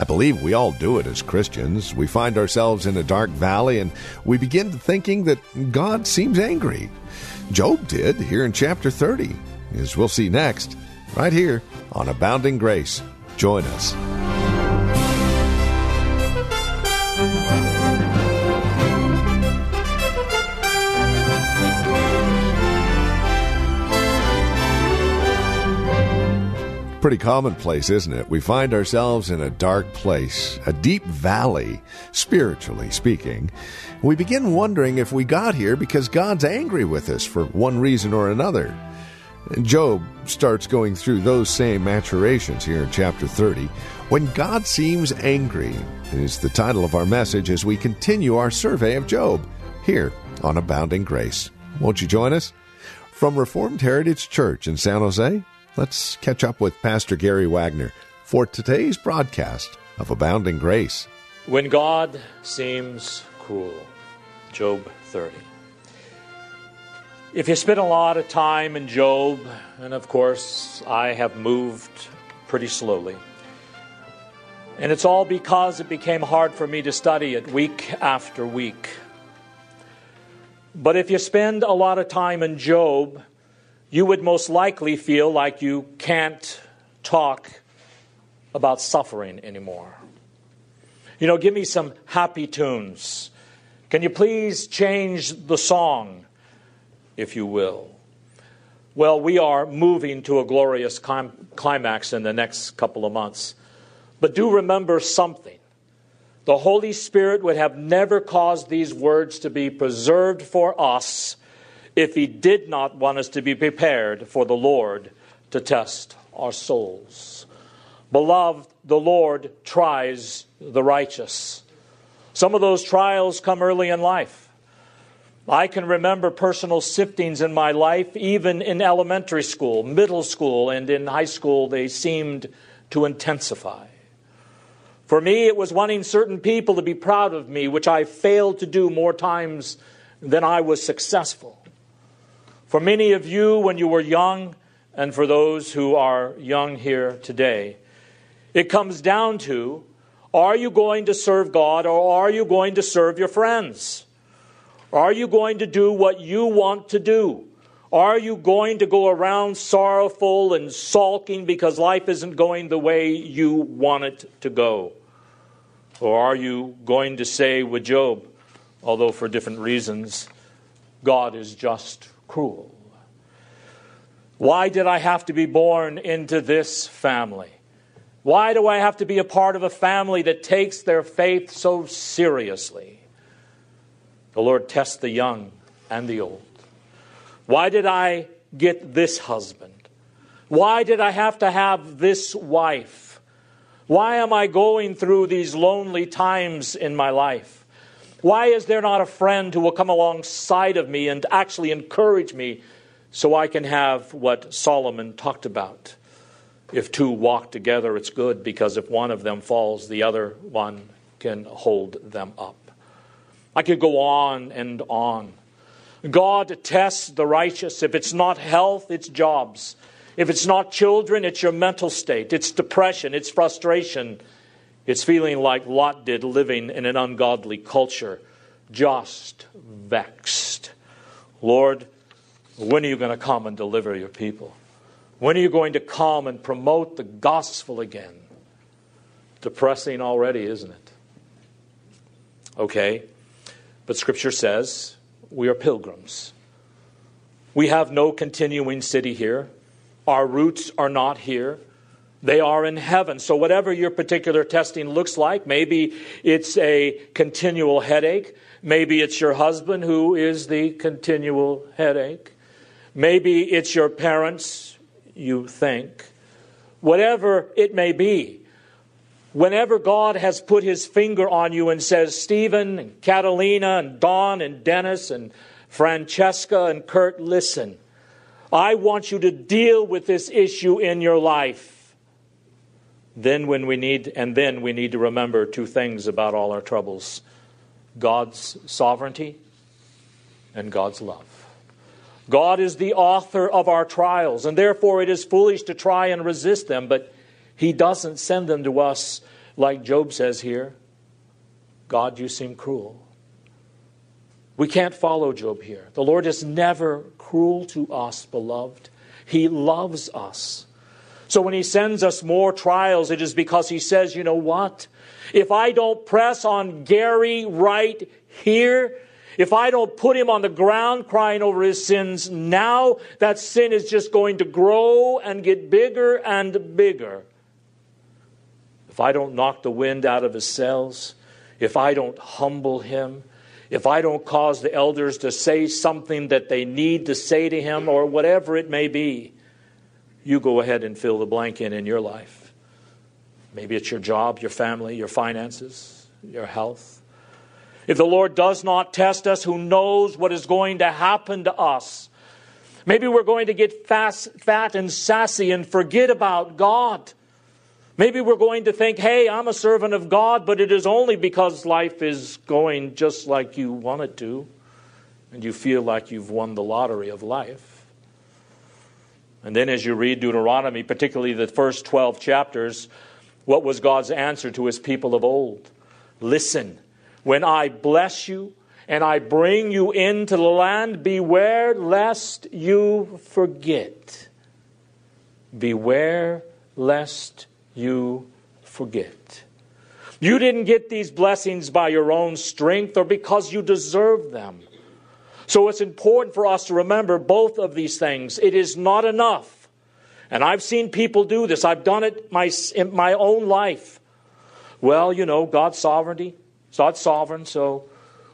I believe we all do it as Christians. We find ourselves in a dark valley and we begin thinking that God seems angry. Job did here in chapter 30, as we'll see next, right here on Abounding Grace. Join us. Pretty commonplace, isn't it? We find ourselves in a dark place, a deep valley, spiritually speaking. We begin wondering if we got here because God's angry with us for one reason or another. Job starts going through those same maturations here in chapter 30. When God seems angry is the title of our message as we continue our survey of Job here on Abounding Grace. Won't you join us? From Reformed Heritage Church in San Jose, let's catch up with Pastor Gary Wagner for today's broadcast of Abounding Grace. When God seems cruel, Job 30. If you spend a lot of time in Job, and of course I have moved pretty slowly, and it's all because it became hard for me to study it week after week. But if you spend a lot of time in Job, you would most likely feel like you can't talk about suffering anymore. You know, give me some happy tunes. Can you please change the song, if you will? Well, we are moving to a glorious climax in the next couple of months. But do remember something. The Holy Spirit would have never caused these words to be preserved for us if He did not want us to be prepared for the Lord to test our souls. Beloved, the Lord tries the righteous. Some of those trials come early in life. I can remember personal siftings in my life, even in elementary school, middle school, and in high school, they seemed to intensify. For me, it was wanting certain people to be proud of me, which I failed to do more times than I was successful. For many of you, when you were young, and for those who are young here today, it comes down to are you going to serve God or are you going to serve your friends? Are you going to do what you want to do? Are you going to go around sorrowful and sulking because life isn't going the way you want it to go? Or are you going to say with Job, although for different reasons, God is just cruel. Why did I have to be born into this family? Why do I have to be a part of a family that takes their faith so seriously? The Lord tests the young and the old. Why did I get this husband? Why did I have to have this wife? Why am I going through these lonely times in my life? Why is there not a friend who will come alongside of me and actually encourage me so I can have what Solomon talked about? If two walk together, it's good because if one of them falls, the other one can hold them up. I could go on and on. God tests the righteous. If it's not health, it's jobs. If it's not children, it's your mental state, it's depression, it's frustration, it's feeling like Lot did living in an ungodly culture, just vexed. Lord, when are you going to come and deliver your people? When are you going to come and promote the gospel again? Depressing already, isn't it? Okay, but Scripture says we are pilgrims. We have no continuing city here. Our roots are not here. They are in heaven. So, whatever your particular testing looks like, maybe it's a continual headache. Maybe it's your husband who is the continual headache. Maybe it's your parents, you think. Whatever it may be, Whenever God has put his finger on you and says, Stephen and Catalina and Don and Dennis and Francesca and Kurt, listen, I want you to deal with this issue in your life. Then when we need and then we need to remember two things about all our troubles. God's sovereignty and God's love. God is the author of our trials, and therefore it is foolish to try and resist them, but He doesn't send them to us like Job says here God, you seem cruel. We can't follow Job here. The Lord is never cruel to us, beloved. He loves us. So when He sends us more trials, it is because He says, you know what? If I don't press on Gary right here, if I don't put him on the ground crying over his sins now, that sin is just going to grow and get bigger and bigger. If I don't knock the wind out of his sails, if I don't humble him, if I don't cause the elders to say something that they need to say to him or whatever it may be, you go ahead and fill the blank in in your life. Maybe it's your job, your family, your finances, your health. If the Lord does not test us, who knows what is going to happen to us? Maybe we're going to get fast, fat and sassy and forget about God. Maybe we're going to think, hey, I'm a servant of God, but it is only because life is going just like you want it to, and you feel like you've won the lottery of life. And then as you read Deuteronomy, particularly the first 12 chapters, what was God's answer to his people of old? Listen when I bless you and I bring you into the land, beware lest you forget. Beware lest you forget. You didn't get these blessings by your own strength or because you deserve them. So it's important for us to remember both of these things. It is not enough. And I've seen people do this. I've done it my, in my own life. Well, you know, God's sovereignty, God's sovereign, so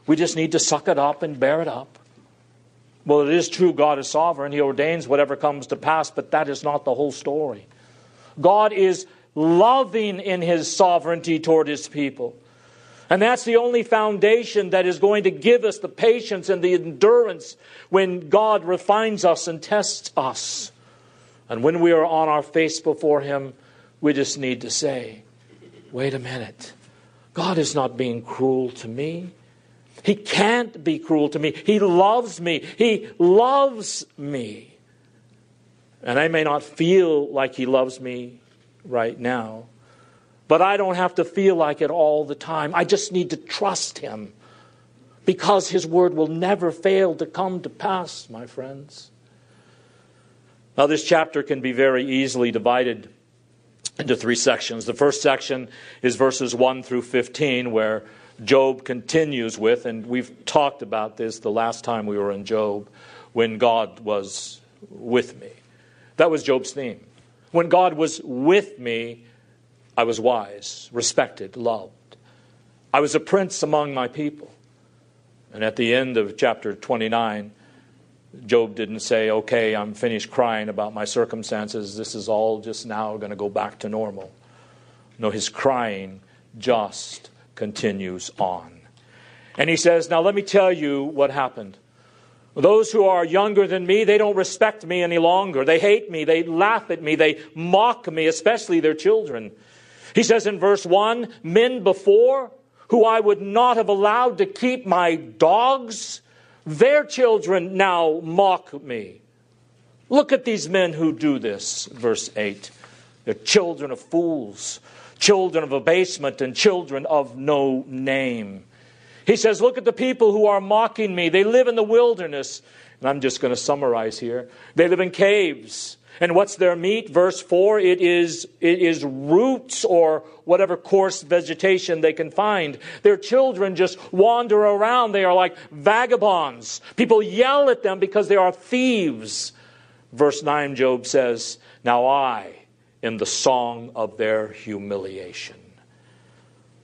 we just need to suck it up and bear it up. Well, it is true God is sovereign. He ordains whatever comes to pass, but that is not the whole story. God is loving in his sovereignty toward his people. And that's the only foundation that is going to give us the patience and the endurance when God refines us and tests us. And when we are on our face before Him, we just need to say, wait a minute. God is not being cruel to me. He can't be cruel to me. He loves me. He loves me. And I may not feel like He loves me right now, but I don't have to feel like it all the time. I just need to trust Him because His word will never fail to come to pass, my friends. Now, this chapter can be very easily divided into three sections. The first section is verses 1 through 15, where Job continues with, and we've talked about this the last time we were in Job, when God was with me. That was Job's theme. When God was with me, I was wise, respected, loved. I was a prince among my people. And at the end of chapter 29, Job didn't say, okay, I'm finished crying about my circumstances. This is all just now going to go back to normal. No, his crying just continues on. And he says, Now let me tell you what happened. Those who are younger than me, they don't respect me any longer. They hate me. They laugh at me. They mock me, especially their children. He says in verse 1 Men before, who I would not have allowed to keep my dogs, their children now mock me. Look at these men who do this, verse 8. They're children of fools, children of abasement, and children of no name. He says, Look at the people who are mocking me. They live in the wilderness. And I'm just going to summarize here. They live in caves. And what's their meat? Verse 4 it is, it is roots or whatever coarse vegetation they can find. Their children just wander around. They are like vagabonds. People yell at them because they are thieves. Verse 9, Job says, Now I, in the song of their humiliation.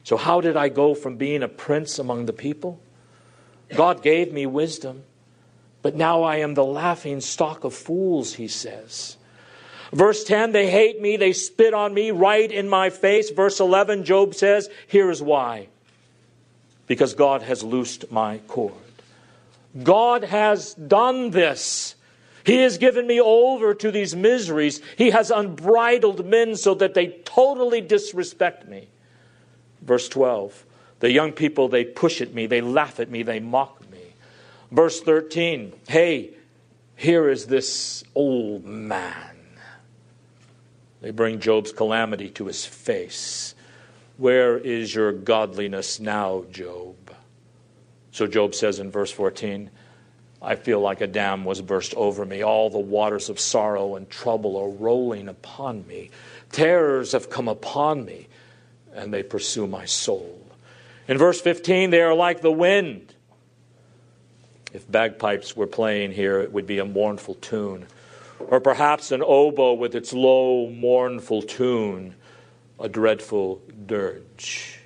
So, how did I go from being a prince among the people? God gave me wisdom, but now I am the laughing stock of fools, he says. Verse 10, they hate me, they spit on me right in my face. Verse 11, Job says, Here is why. Because God has loosed my cord. God has done this. He has given me over to these miseries. He has unbridled men so that they totally disrespect me. Verse 12 The young people, they push at me, they laugh at me, they mock me. Verse 13 Hey, here is this old man. They bring Job's calamity to his face. Where is your godliness now, Job? So Job says in verse 14, I feel like a dam was burst over me. All the waters of sorrow and trouble are rolling upon me. Terrors have come upon me, and they pursue my soul. In verse 15, they are like the wind. If bagpipes were playing here, it would be a mournful tune. Or perhaps an oboe with its low, mournful tune, a dreadful dirge.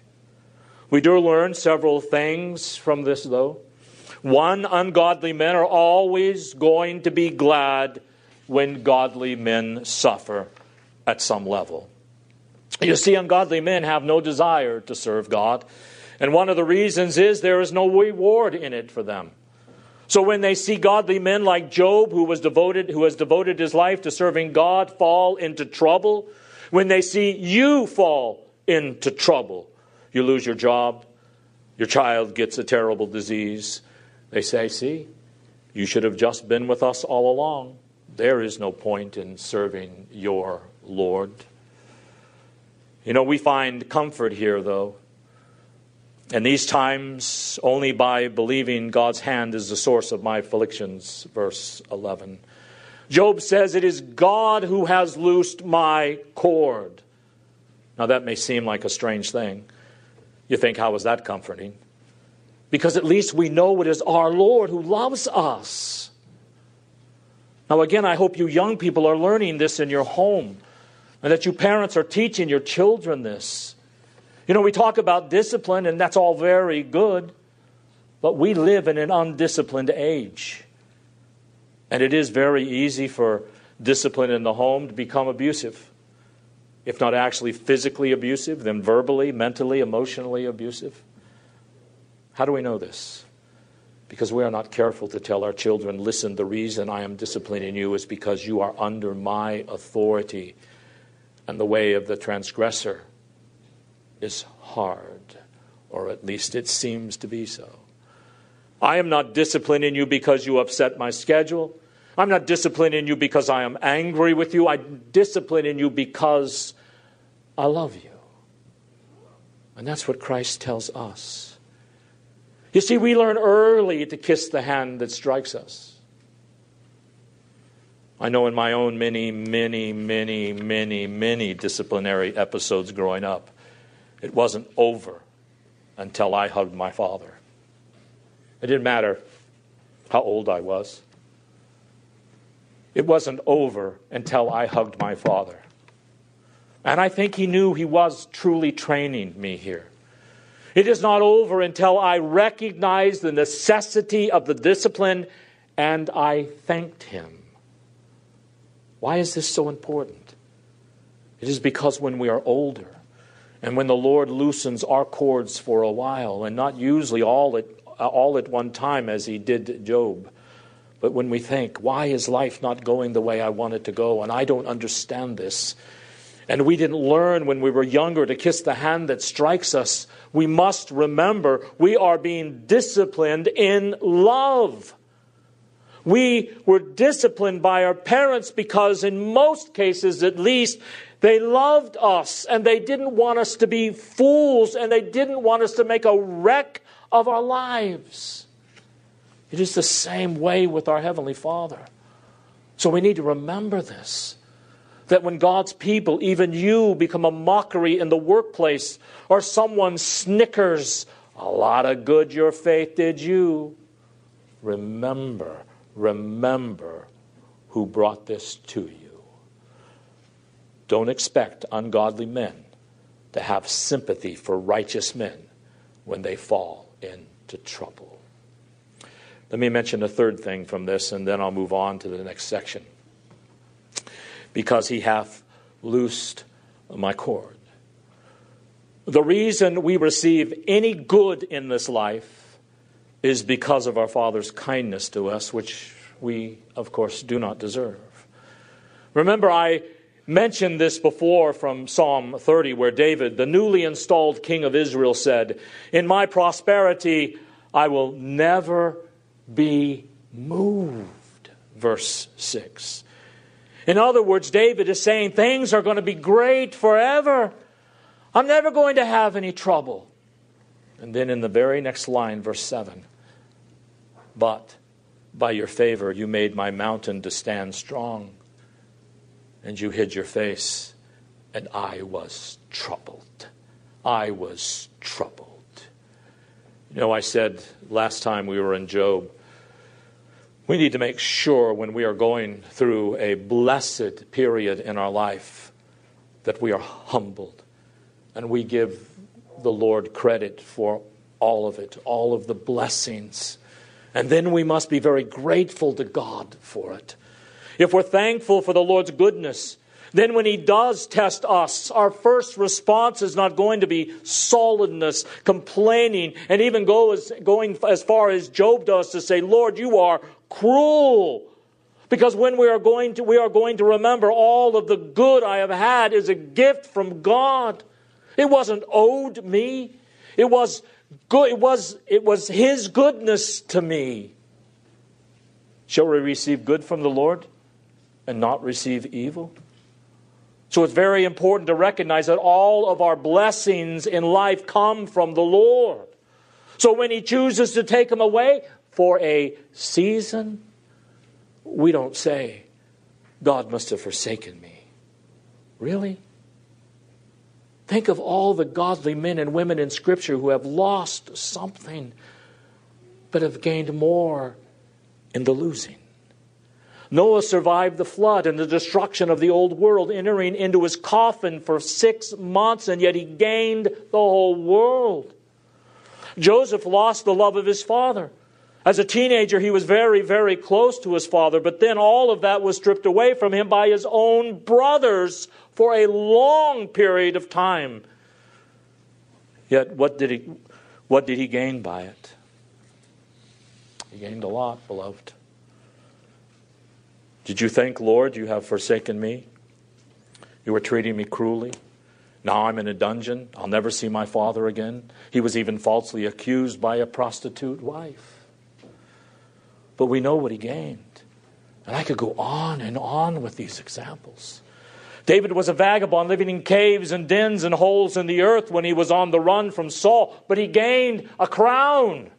We do learn several things from this, though. One, ungodly men are always going to be glad when godly men suffer at some level. You see, ungodly men have no desire to serve God. And one of the reasons is there is no reward in it for them. So when they see godly men like Job, who was devoted, who has devoted his life to serving God, fall into trouble, when they see you fall into trouble, you lose your job, your child gets a terrible disease, they say, See, you should have just been with us all along. There is no point in serving your Lord. You know, we find comfort here, though. And these times, only by believing God's hand is the source of my afflictions, verse 11. Job says, It is God who has loosed my cord. Now, that may seem like a strange thing. You think, How is that comforting? because at least we know it is our Lord who loves us. Now, again, I hope you young people are learning this in your home and that you parents are teaching your children this. You know, we talk about discipline, and that's all very good, but we live in an undisciplined age. And it is very easy for discipline in the home to become abusive. If not actually physically abusive, then verbally, mentally, emotionally abusive. How do we know this? Because we are not careful to tell our children, listen, the reason I am disciplining you is because you are under my authority, and the way of the transgressor is hard, or at least it seems to be so. I am not disciplining you because you upset my schedule. I'm not disciplining you because I am angry with you. I'm disciplining you because I love you. And that's what Christ tells us. You see, we learn early to kiss the hand that strikes us. I know in my own many, many, many, many, many disciplinary episodes growing up, it wasn't over until I hugged my father. It didn't matter how old I was. It wasn't over until I hugged my father. And I think he knew he was truly training me here. It is not over until I recognize the necessity of the discipline and I thanked him. Why is this so important? It is because when we are older and when the Lord loosens our cords for a while, and not usually all at, all at one time as he did Job, but when we think, why is life not going the way I want it to go? And I don't understand this. And we didn't learn when we were younger to kiss the hand that strikes us. We must remember we are being disciplined in love. We were disciplined by our parents because, in most cases at least, they loved us and they didn't want us to be fools and they didn't want us to make a wreck of our lives. It is the same way with our Heavenly Father. So we need to remember this that when God's people, even you, become a mockery in the workplace or someone snickers, a lot of good your faith did you. Remember, remember who brought this to you. Don't expect ungodly men to have sympathy for righteous men when they fall into trouble. Let me mention a third thing from this, and then I'll move on to the next section. because he hath loosed my cord. The reason we receive any good in this life is because of our Father's kindness to us, which we, of course, do not deserve. Remember, I mentioned this before from Psalm 30, where David, the newly installed king of Israel, said, In my prosperity, I will never be moved. Verse 6. In other words, David is saying things are going to be great forever. I'm never going to have any trouble. And then in the very next line, verse 7 But by your favor you made my mountain to stand strong, and you hid your face, and I was troubled. I was troubled. You know, I said last time we were in Job, we need to make sure when we are going through a blessed period in our life that we are humbled and we give the Lord credit for all of it, all of the blessings. And then we must be very grateful to God for it. If we're thankful for the Lord's goodness, then when He does test us, our first response is not going to be solidness, complaining, and even go as, going as far as Job does to say, Lord, you are cruel. Because when we are going to, we are going to remember all of the good I have had is a gift from God. It wasn't owed me. It was good. It was, it was His goodness to me. Shall we receive good from the Lord and not receive evil? So it's very important to recognize that all of our blessings in life come from the Lord. So when He chooses to take them away for a season, we don't say, God must have forsaken me. Really? Think of all the godly men and women in Scripture who have lost something but have gained more in the losing. Noah survived the flood and the destruction of the old world, entering into his coffin for six months, and yet he gained the whole world. Joseph lost the love of his father. As a teenager, he was very, very close to his father, but then all of that was stripped away from him by his own brothers for a long period of time. Yet, what did he, what did he gain by it? He gained a lot, beloved. Did you think, Lord, you have forsaken me? You were treating me cruelly. Now I'm in a dungeon. I'll never see my father again. He was even falsely accused by a Potiphar's wife. But we know what he gained. And I could go on and on with these examples. David was a vagabond living in caves and dens and holes in the earth when he was on the run from Saul, but he gained a crown.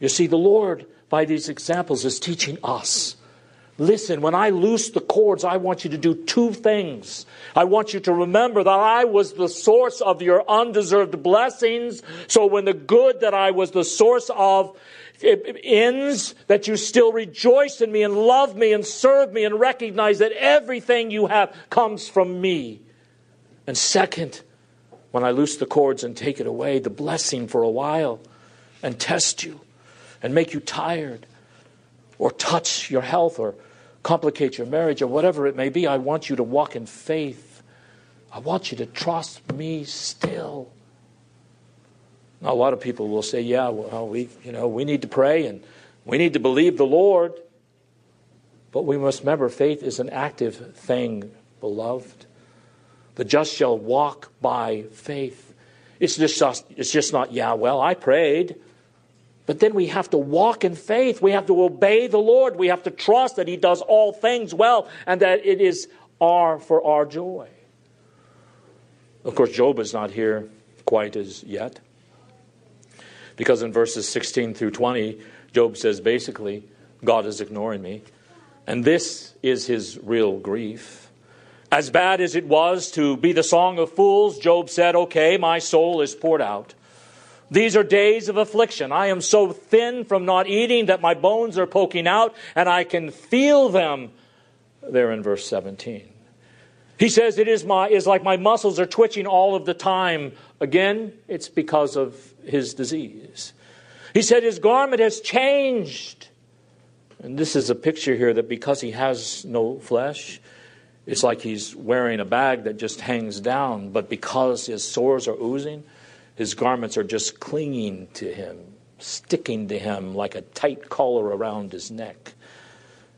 You see, the Lord, by these examples, is teaching us. Listen, when I loose the cords, I want you to do two things. I want you to remember that I was the source of your undeserved blessings. So when the good that I was the source of ends, that you still rejoice in me and love me and serve me and recognize that everything you have comes from me. And second, when I loose the cords and take it away, the blessing for a while, and test you and make you tired or touch your health or complicate your marriage or whatever it may be, I want you to walk in faith. I want you to trust me still. Now, a lot of people will say, yeah, well, we, you know, we need to pray and we need to believe the Lord. But we must remember faith is an active thing, beloved. The just shall walk by faith. It's just, it's just not, yeah, well, I prayed. But then we have to walk in faith. We have to obey the Lord. We have to trust that He does all things well and that it is our for our joy. Of course, Job is not here quite as yet. Because in verses 16 through 20, Job says basically, God is ignoring me. And this is his real grief. As bad as it was to be the song of fools, Job said, Okay, my soul is poured out. These are days of affliction. I am so thin from not eating that my bones are poking out, and I can feel them. There in verse 17. He says it is my is like my muscles are twitching all of the time. Again, it's because of his disease. He said his garment has changed. And this is a picture here that because he has no flesh, it's like he's wearing a bag that just hangs down, but because his sores are oozing, his garments are just clinging to him, sticking to him like a tight collar around his neck.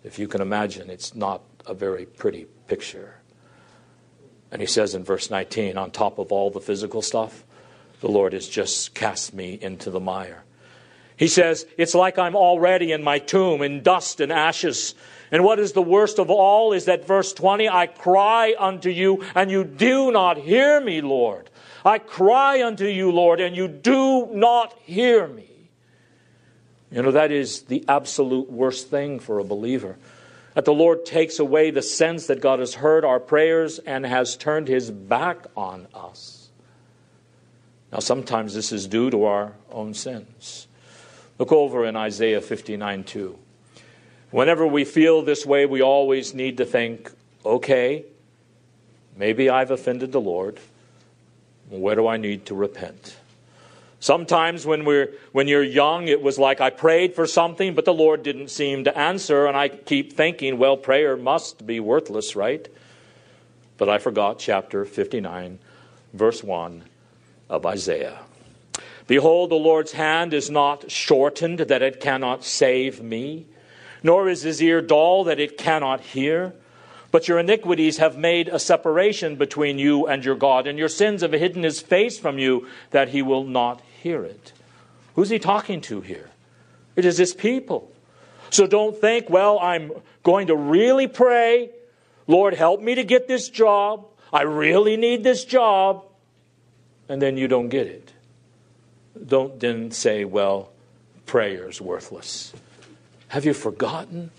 If you can imagine, it's not a very pretty picture. And he says in verse 19, on top of all the physical stuff, the Lord has just cast me into the mire. He says, It's like I'm already in my tomb in dust and ashes. And what is the worst of all is that verse 20, I cry unto you, and you do not hear me, Lord. I cry unto you, Lord, and you do not hear me. You know, that is the absolute worst thing for a believer. That the Lord takes away the sense that God has heard our prayers and has turned his back on us. Now, sometimes this is due to our own sins. Look over in Isaiah 59 2. Whenever we feel this way, we always need to think, okay, maybe I've offended the Lord. Where do I need to repent? Sometimes when we're when you're young, it was like I prayed for something, but the Lord didn't seem to answer, and I keep thinking, well, prayer must be worthless, right? But I forgot chapter 59, verse 1 of Isaiah. Behold, the Lord's hand is not shortened that it cannot save me, nor is his ear dull that it cannot hear. But your iniquities have made a separation between you and your God, and your sins have hidden his face from you that he will not hear it. Who's he talking to here? It is his people. So don't think, well, I'm going to really pray. Lord, help me to get this job. I really need this job. And then you don't get it. Don't then say, well, prayer's worthless. Have you forgotten?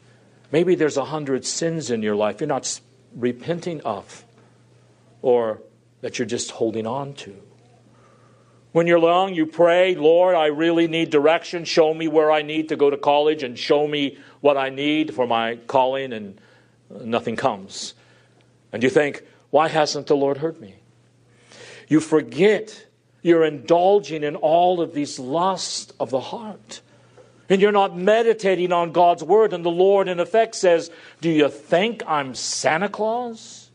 Maybe there's a hundred sins in your life you're not repenting of or that you're just holding on to. When you're young, you pray, Lord, I really need direction. Show me where I need to go to college and show me what I need for my calling, and uh, nothing comes. And you think, why hasn't the Lord heard me? You forget you're indulging in all of these lusts of the heart. And you're not meditating on God's word. And the Lord, in effect, says, Do you think I'm Santa Claus?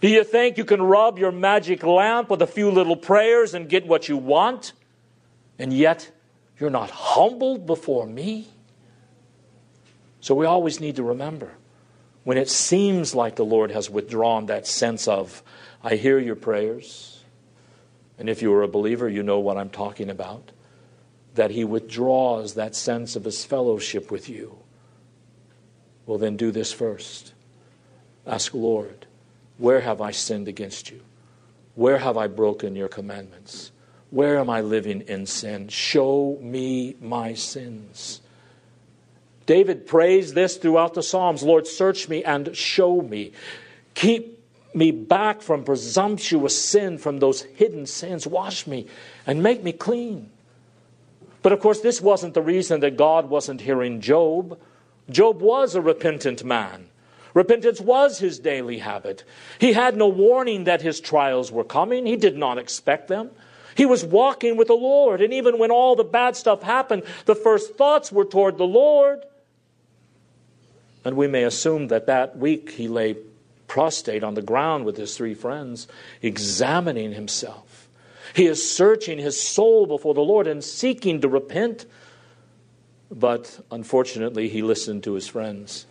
Do you think you can rub your magic lamp with a few little prayers and get what you want? And yet, you're not humbled before me? So we always need to remember when it seems like the Lord has withdrawn that sense of, I hear your prayers. And if you are a believer, you know what I'm talking about. That He withdraws that sense of His fellowship with you. Well, then do this first. Ask, Lord, where have I sinned against you? Where have I broken your commandments? Where am I living in sin? Show me my sins. David prays this throughout the Psalms Lord, search me and show me. Keep me back from presumptuous sin, from those hidden sins. Wash me and make me clean. But of course, this wasn't the reason that God wasn't hearing Job. Job was a repentant man. Repentance was his daily habit. He had no warning that his trials were coming, he did not expect them. He was walking with the Lord, and even when all the bad stuff happened, the first thoughts were toward the Lord. And we may assume that that week he lay prostrate on the ground with his three friends, examining himself. He is searching his soul before the Lord and seeking to repent. But unfortunately, he listened to his friends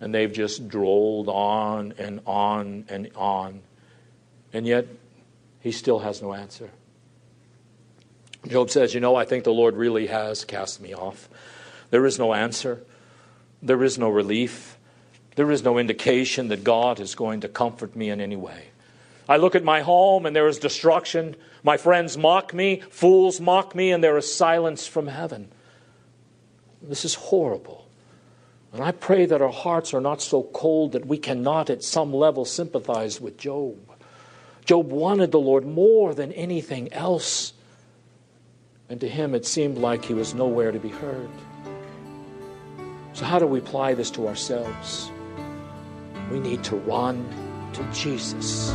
and they've just drolled on and on and on. And yet, he still has no answer. Job says, You know, I think the Lord really has cast me off. There is no answer, there is no relief, there is no indication that God is going to comfort me in any way. I look at my home and there is destruction. My friends mock me, fools mock me, and there is silence from heaven. This is horrible. And I pray that our hearts are not so cold that we cannot at some level sympathize with Job. Job wanted the Lord more than anything else. And to him, it seemed like he was nowhere to be heard. So, how do we apply this to ourselves? We need to run to Jesus.